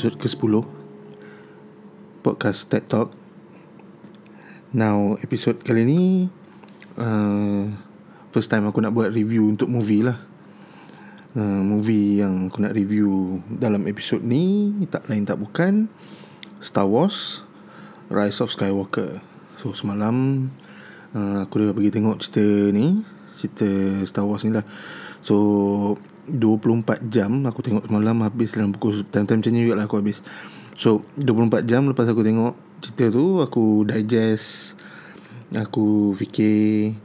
episod ke-10 Podcast TED Talk. Now, episod kali ni uh, First time aku nak buat review untuk movie lah. Uh, Movie yang aku nak review dalam episod ni Tak lain tak bukan Star Wars Rise of Skywalker. So semalam uh, Aku dah pergi tengok cerita ni Cerita Star Wars ni lah. So 24 jam aku tengok semalam habis dalam pukul time-time macam ni juga lah aku habis. So 24 jam lepas aku tengok cerita tu aku digest aku fikir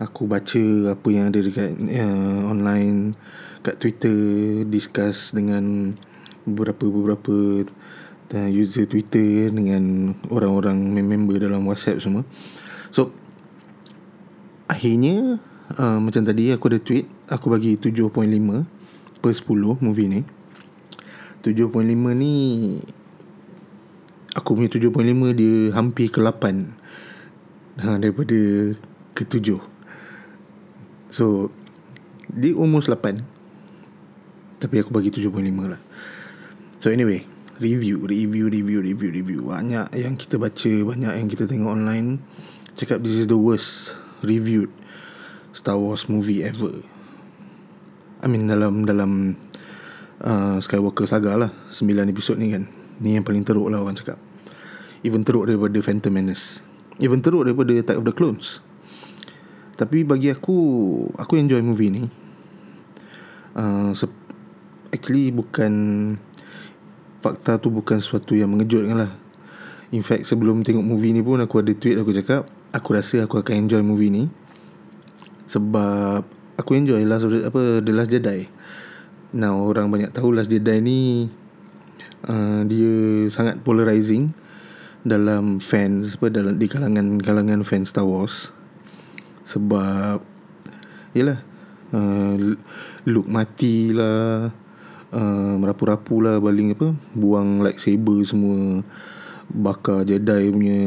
aku baca apa yang ada dekat uh, online kat Twitter discuss dengan beberapa-beberapa uh, user Twitter dengan orang-orang member dalam WhatsApp semua. So akhirnya uh, macam tadi aku ada tweet aku bagi 7.5 per 10 movie ni. 7.5 ni aku punya 7.5 dia hampir ke 8 ha, daripada ke 7 so dia almost 8 tapi aku bagi 7.5 lah. So anyway review review review review review. Banyak yang kita baca banyak yang kita tengok online. Cakap this is the worst reviewed Star Wars movie ever. I mean dalam dalam uh, Skywalker saga lah 9 episod ni kan. Ni yang paling teruk lah orang cakap. Even teruk daripada Phantom Menace. Even teruk daripada Attack of the Clones. Tapi bagi aku aku enjoy movie ni. Uh, actually bukan fakta tu bukan sesuatu yang mengejutkan lah. In fact sebelum tengok movie ni pun aku ada tweet aku cakap aku rasa aku akan enjoy movie ni sebab aku enjoy Last of the, apa The Last Jedi. Now orang banyak tahu Last Jedi ni uh, dia sangat polarizing dalam fans apa dalam di kalangan kalangan fans Star Wars. Sebab yalah uh, Luke mati lah uh, merapu-rapu lah baling apa buang lightsaber semua bakar Jedi punya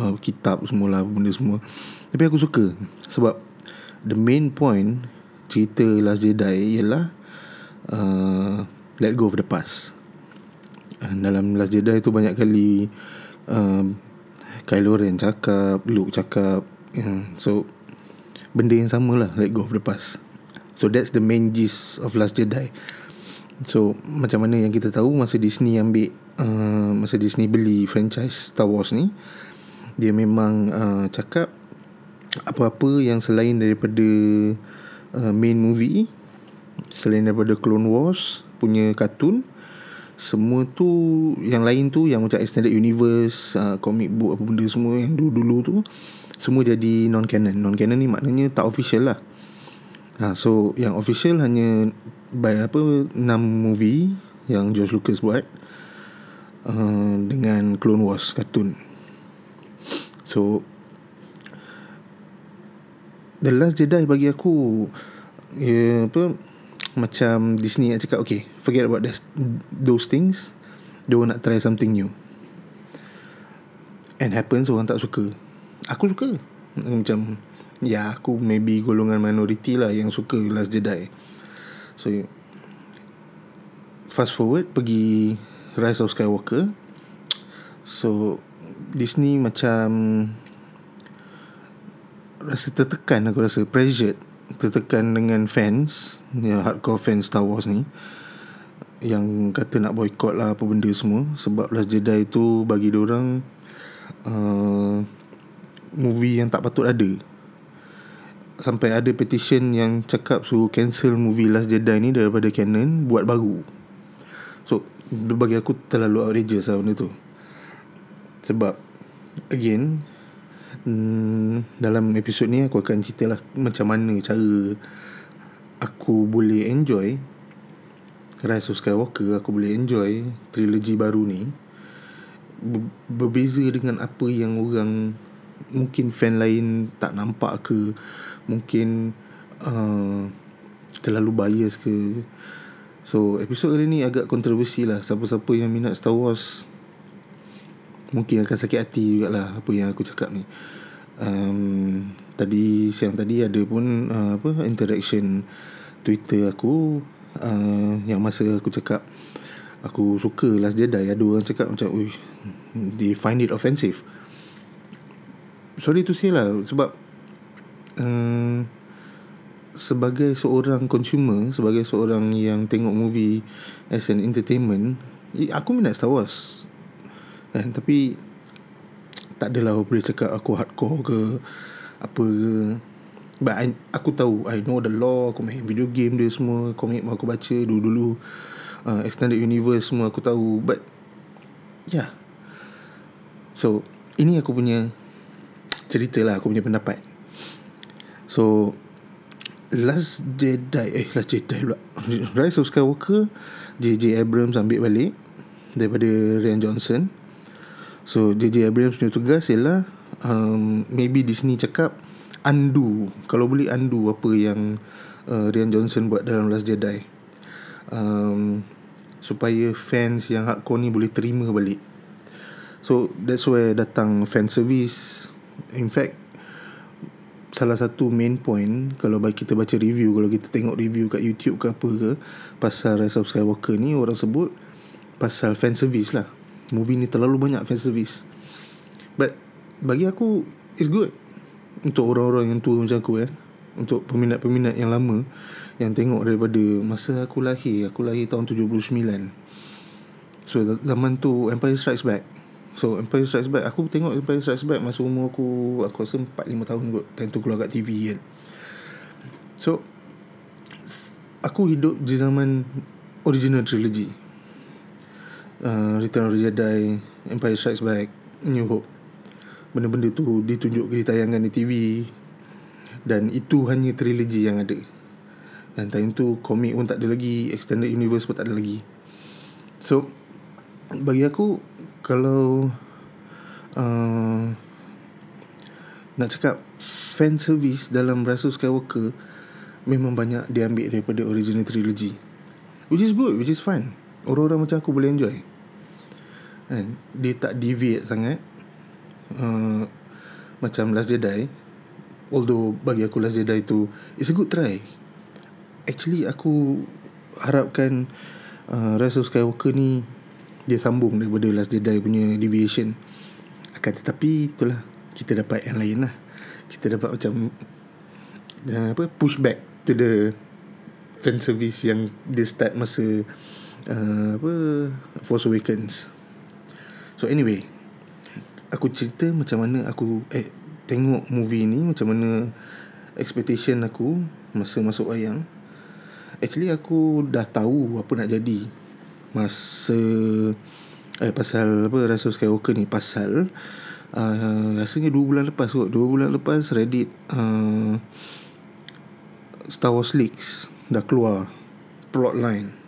uh, kitab semua lah benda semua tapi aku suka sebab the main point cerita Last Jedi ialah uh, let go of the past. Uh, dalam Last Jedi tu banyak kali uh, Kylo Ren cakap, Luke cakap, uh, so benda yang sama lah let go of the past. So that's the main gist of Last Jedi. So macam mana yang kita tahu masa Disney ambil uh, masa Disney beli franchise Star Wars ni dia memang uh, cakap apa-apa yang selain daripada uh, main movie selain daripada Clone Wars punya kartun semua tu yang lain tu yang macam extended universe uh, comic book apa benda semua yang dulu-dulu tu semua jadi non canon non canon ni maknanya tak official lah. Ha, so yang official hanya by apa 6 movie yang George Lucas buat uh, dengan Clone Wars kartun. So The Last Jedi bagi aku ya, apa macam Disney nak cakap okay forget about this, those things. Dia nak try something new. And happens orang tak suka. Aku suka. Macam ya aku maybe golongan minority lah yang suka Last Jedi. So fast forward pergi Rise of Skywalker. So Disney macam rasa tertekan aku rasa pressured tertekan dengan fans ya hardcore fans Star Wars ni yang kata nak boycott lah apa benda semua. Sebab Last Jedi itu bagi orang uh, movie yang tak patut ada. Sampai ada petition yang cakap suruh cancel movie Last Jedi ni daripada canon buat baru. So bagi aku terlalu outrageous lah benda tu. Sebab again hmm, dalam episod ni aku akan cerita lah macam mana cara aku boleh enjoy Rise of Skywalker aku boleh enjoy trilogi baru ni. Berbeza dengan apa yang orang mungkin fan lain tak nampak ke mungkin uh, terlalu bias ke. So episod kali ni agak kontroversi lah. Siapa-siapa yang minat Star Wars mungkin akan sakit hati jugalah apa yang aku cakap ni um, tadi siang tadi ada pun uh, apa interaction Twitter aku uh, yang masa aku cakap Aku suka Last Jedi Ada orang cakap macam Uish, They find it offensive Sorry to say lah Sebab uh, Sebagai seorang consumer Sebagai seorang yang tengok movie As an entertainment Aku minat Star Wars kan? Tapi Tak adalah boleh cakap Aku hardcore ke Apa ke. But I, aku tahu I know the law Aku main video game dia semua Komik aku baca dulu-dulu uh, Extended Universe semua aku tahu. But Yeah So Ini aku punya Cerita lah Aku punya pendapat. So Last Jedi Eh Last Jedi pula. Rise of Skywalker J.J. Abrams ambil balik Daripada Rian Johnson So J.J. Abrams punya tugas ialah um, Maybe Disney cakap undo. Kalau boleh undo apa yang uh, Rian Johnson buat dalam Last Jedi. Um, supaya fans yang hardcore ni boleh terima balik. So that's why datang fan service. In fact salah satu main point kalau kita baca review kalau kita tengok review kat YouTube ke apa ke pasal Rise of Skywalker ni orang sebut pasal fan service lah movie ni terlalu banyak fan service. But bagi aku it's good. Untuk orang-orang yang tua macam aku eh. Untuk peminat-peminat yang lama yang tengok daripada masa aku lahir. Aku lahir tahun 79 so zaman tu Empire Strikes Back. So Empire Strikes Back aku tengok Empire Strikes Back masa umur aku aku rasa 4 5 tahun kot time tu keluar kat TV kan. So aku hidup di zaman original trilogy uh, Return of the Jedi Empire Strikes Back New Hope. Benda-benda tu ditunjuk di tayangan di TV dan itu hanya trilogi yang ada. Dan time tu komik pun tak ada lagi extended universe pun tak ada lagi. So bagi aku kalau uh, nak cakap fan service dalam Rise of Skywalker memang banyak diambil daripada original trilogy. Which is good which is fun orang-orang macam aku boleh enjoy. Kan? Dia tak deviate sangat. Uh, macam Last Jedi. Although bagi aku Last Jedi tu it's a good try. Actually aku harapkan uh, Rise of Skywalker ni dia sambung daripada Last Jedi punya deviation. Akan tetapi itulah. Kita dapat yang lain lah. Kita dapat macam uh, apa push back to the fan service yang dia start masa uh, apa Force Awakens. So anyway aku cerita macam mana aku eh tengok movie ni macam mana expectation aku masa masuk wayang. Actually aku dah tahu apa nak jadi masa eh pasal apa Rise of Skywalker ni. Pasal uh, rasanya 2 bulan lepas kot. 2 bulan lepas Reddit uh, Star Wars Leaks dah keluar plotline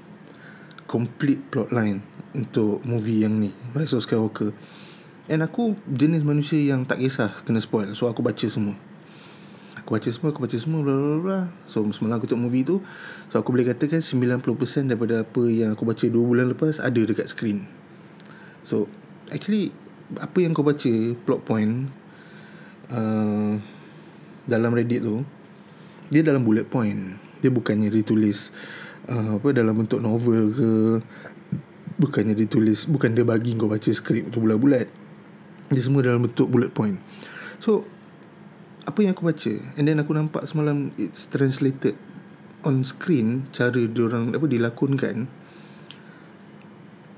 complete plotline untuk movie yang ni Rise of Skywalker. And aku jenis manusia yang tak kisah kena spoil So aku baca semua. Aku baca semua, aku baca semua bla bla bla So semalam aku tengok movie tu So aku boleh katakan 90% daripada apa yang aku baca 2 bulan lepas Ada dekat screen. So actually Apa yang kau baca plot point uh, Dalam reddit tu Dia dalam bullet point. Dia bukannya ditulis uh, Apa dalam bentuk novel ke Bukannya ditulis Bukan dia bagi kau baca skrip tu bulat-bulat. Dia semua dalam bentuk bullet point. So Apa yang aku baca And then aku nampak semalam It's translated On screen Cara orang Apa dilakonkan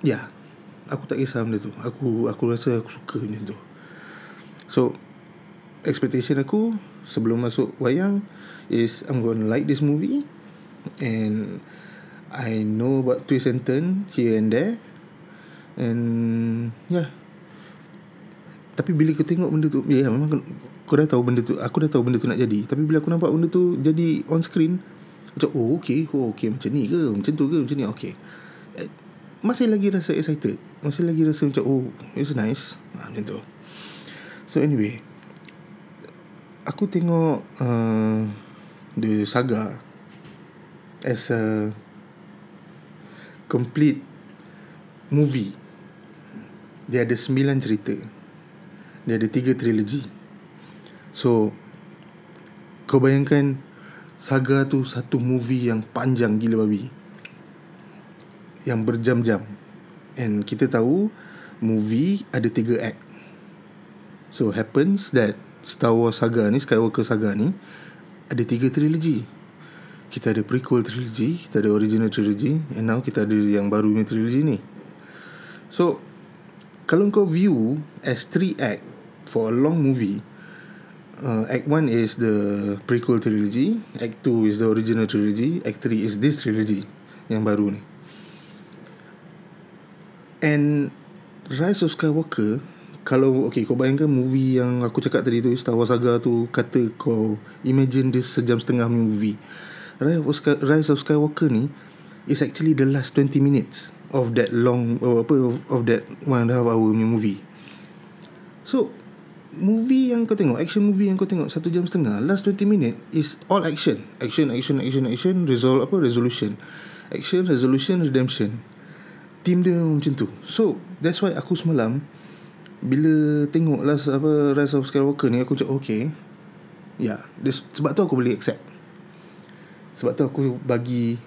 Ya yeah, Aku tak kisah benda tu. Aku aku rasa aku suka macam tu. So Expectation aku Sebelum masuk wayang Is I'm gonna like this movie And I know about twist and turn Here and there. And Yeah. Tapi bila aku tengok benda tu Ya yeah, memang Kau dah tahu benda tu Aku dah tahu benda tu nak jadi. Tapi bila aku nampak benda tu Jadi on screen Macam oh okay Oh okay macam ni ke? Macam tu ke? Macam ni okay. Eh, Masih lagi rasa excited. Masih lagi rasa macam Oh it's nice. Ha, Macam tu. So anyway Aku tengok uh, The saga As a Complete Movie. Dia ada sembilan cerita. Dia ada tiga trilogi. So Kau bayangkan Saga tu satu movie yang panjang gila babi. Yang berjam-jam. And kita tahu movie ada tiga act. So happens that Star Wars saga ni, Skywalker saga ni ada tiga trilogy. Kita ada prequel trilogy, kita ada original trilogy and now kita ada yang baru ni trilogy ni. So kalau kau view as three act for a long movie, uh, act 1 is the prequel trilogy, act 2 is the original trilogy, act 3 is this trilogy yang baru ni. And Rise of Skywalker kalau okay kau bayangkan movie yang aku cakap tadi tu Star Wars Saga tu kata kau imagine this sejam setengah movie Rise of Skywalker ni is actually the last 20 minutes of that long oh, apa of, of that one and a half hour movie. So movie yang kau tengok action movie yang kau tengok satu jam setengah last 20 minute is all action. Action action action action resolve apa resolution. Action resolution redemption. Team dia macam tu. So that's why aku semalam bila tengok last apa Rise of Skywalker ni aku cakap okay. Ya yeah, sebab tu aku boleh accept sebab tu aku bagi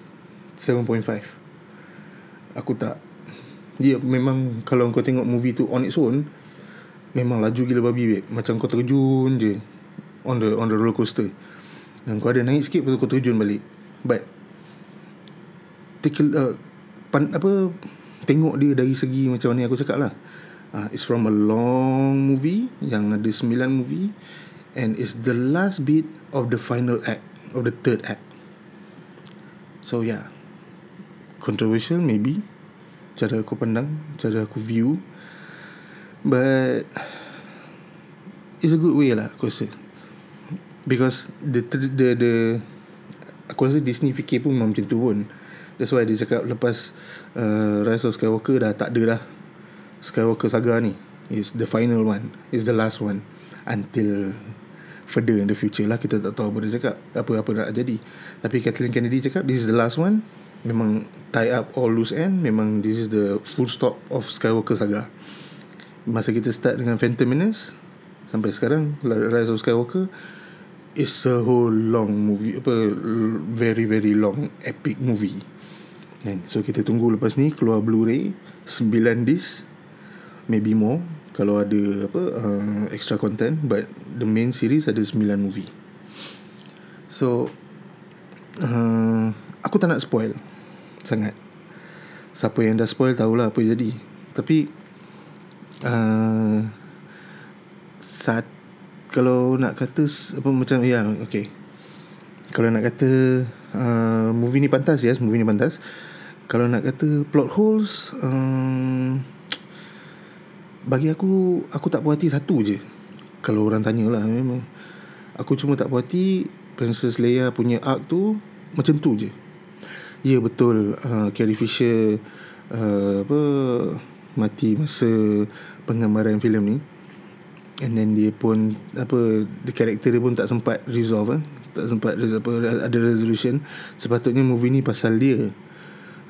7.5 Aku tak. Dia memang Kalau kau tengok movie tu On its own Memang laju gila babi babe. Macam kau terjun je On the on the roller coaster. Dan kau ada naik sikit Lepas kau terjun balik. But take uh, pan, apa Tengok dia dari segi Macam mana aku cakap lah. Uh, It's from a long movie Yang ada sembilan movie And it's the last bit Of the final act Of the third act So yeah. Controversial maybe. Cara aku pandang Cara aku view. But It's a good way lah Aku rasa. Because The The, the Aku rasa Disney fikir pun Memang macam tu pun. That's why dia cakap Lepas uh, Rise of Skywalker Dah tak ada Skywalker saga ni Is the final one Is the last one. Until further in the future lah. Kita tak tahu apa dia cakap apa-apa nak jadi. Tapi Kathleen Kennedy cakap this is the last one. Memang tie up all loose end. Memang this is the full stop of Skywalker saga. Masa kita start dengan Phantom Menace sampai sekarang Rise of Skywalker is a whole long movie apa very very long epic movie. And so kita tunggu lepas ni keluar Blu-ray 9 disc maybe more kalau ada apa uh, extra content but the main series ada 9 movie. So uh, aku tak nak spoil sangat. Siapa yang dah spoil tahulah apa jadi. Tapi uh, saat kalau nak kata apa macam ya okay. Kalau nak kata uh, movie ni pantas yes movie ni pantas. Kalau nak kata plot holes um, bagi aku Aku tak puas hati satu je. Kalau orang tanya lah memang. Aku cuma tak puas hati Princess Leia punya arc tu Macam tu je. Ya betul uh, Carrie Fisher uh, Apa Mati masa Penggambaran filem ni. And then dia pun Apa The character dia pun tak sempat Resolve kan Tak sempat apa, Ada resolution. Sepatutnya movie ni pasal dia.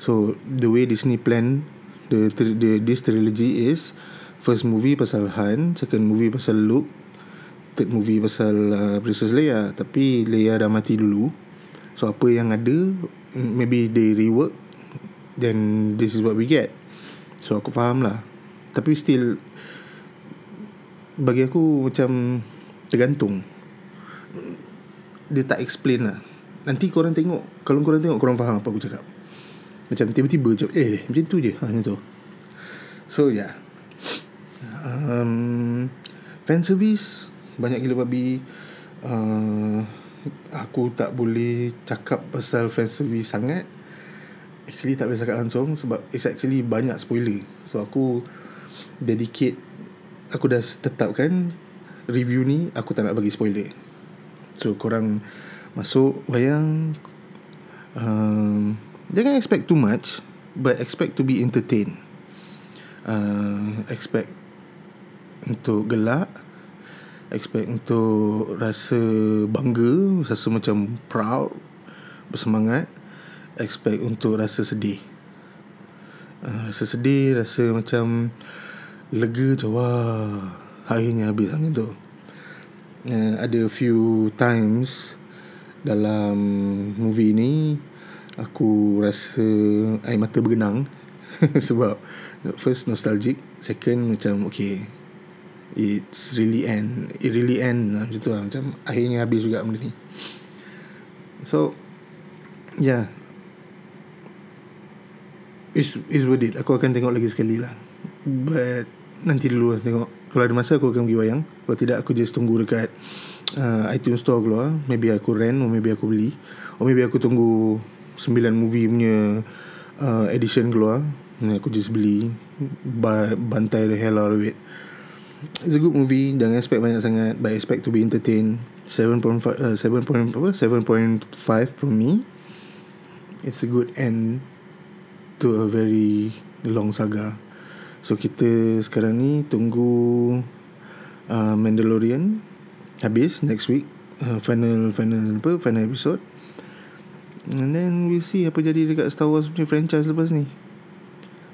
So The way Disney plan The, the This trilogy is First movie pasal Han Second movie pasal Luke Third movie pasal uh, Princess Leia. Tapi Leia dah mati dulu. So apa yang ada Maybe they rework Then this is what we get. So aku faham lah. Tapi still Bagi aku macam Tergantung. Dia tak explain lah. Nanti korang tengok Kalau korang tengok Korang faham apa aku cakap. Macam tiba-tiba macam Eh macam tu je. Ha, Macam tu. So yeah um, fan service banyak gila babi. Uh, aku tak boleh cakap pasal fan service sangat. Actually tak boleh cakap langsung sebab it's actually banyak spoiler. So aku dedicate aku dah tetapkan review ni aku tak nak bagi spoiler. So korang masuk bayang um, jangan expect too much but expect to be entertained. Uh, expect untuk gelak expect untuk rasa bangga rasa macam proud bersemangat expect untuk rasa sedih. Uh, rasa sedih rasa macam lega macam wah akhirnya habis macam tu. Uh, ada few times dalam movie ni aku rasa air mata bergenang. Sebab First nostalgic Second macam Okay It's really end It really end Macam tu lah Macam akhirnya habis juga benda ni. So Yeah. It's, it's worth it. Aku akan tengok lagi sekali lah. But Nanti dulu lah tengok. Kalau ada masa aku akan pergi wayang. Kalau tidak aku just tunggu dekat uh, iTunes Store keluar. Maybe aku rent Or maybe aku beli. Or maybe aku tunggu Sembilan movie punya uh, Edition keluar. Ni aku just beli Bantai the hell out of it It's a good movie. Jangan expect banyak sangat But expect to be entertained. 7.5 uh, 7. apa? 7.5 from me. It's a good end To a very Long saga. So kita sekarang ni Tunggu uh, Mandalorian. Habis next week uh, Final Final apa? Final episode. And then we see Apa jadi dekat Star Wars punya franchise lepas ni.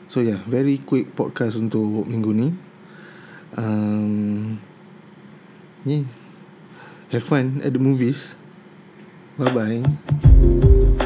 So yeah, very quick podcast untuk minggu ni. Um, yeah, have fun at the movies. Bye bye.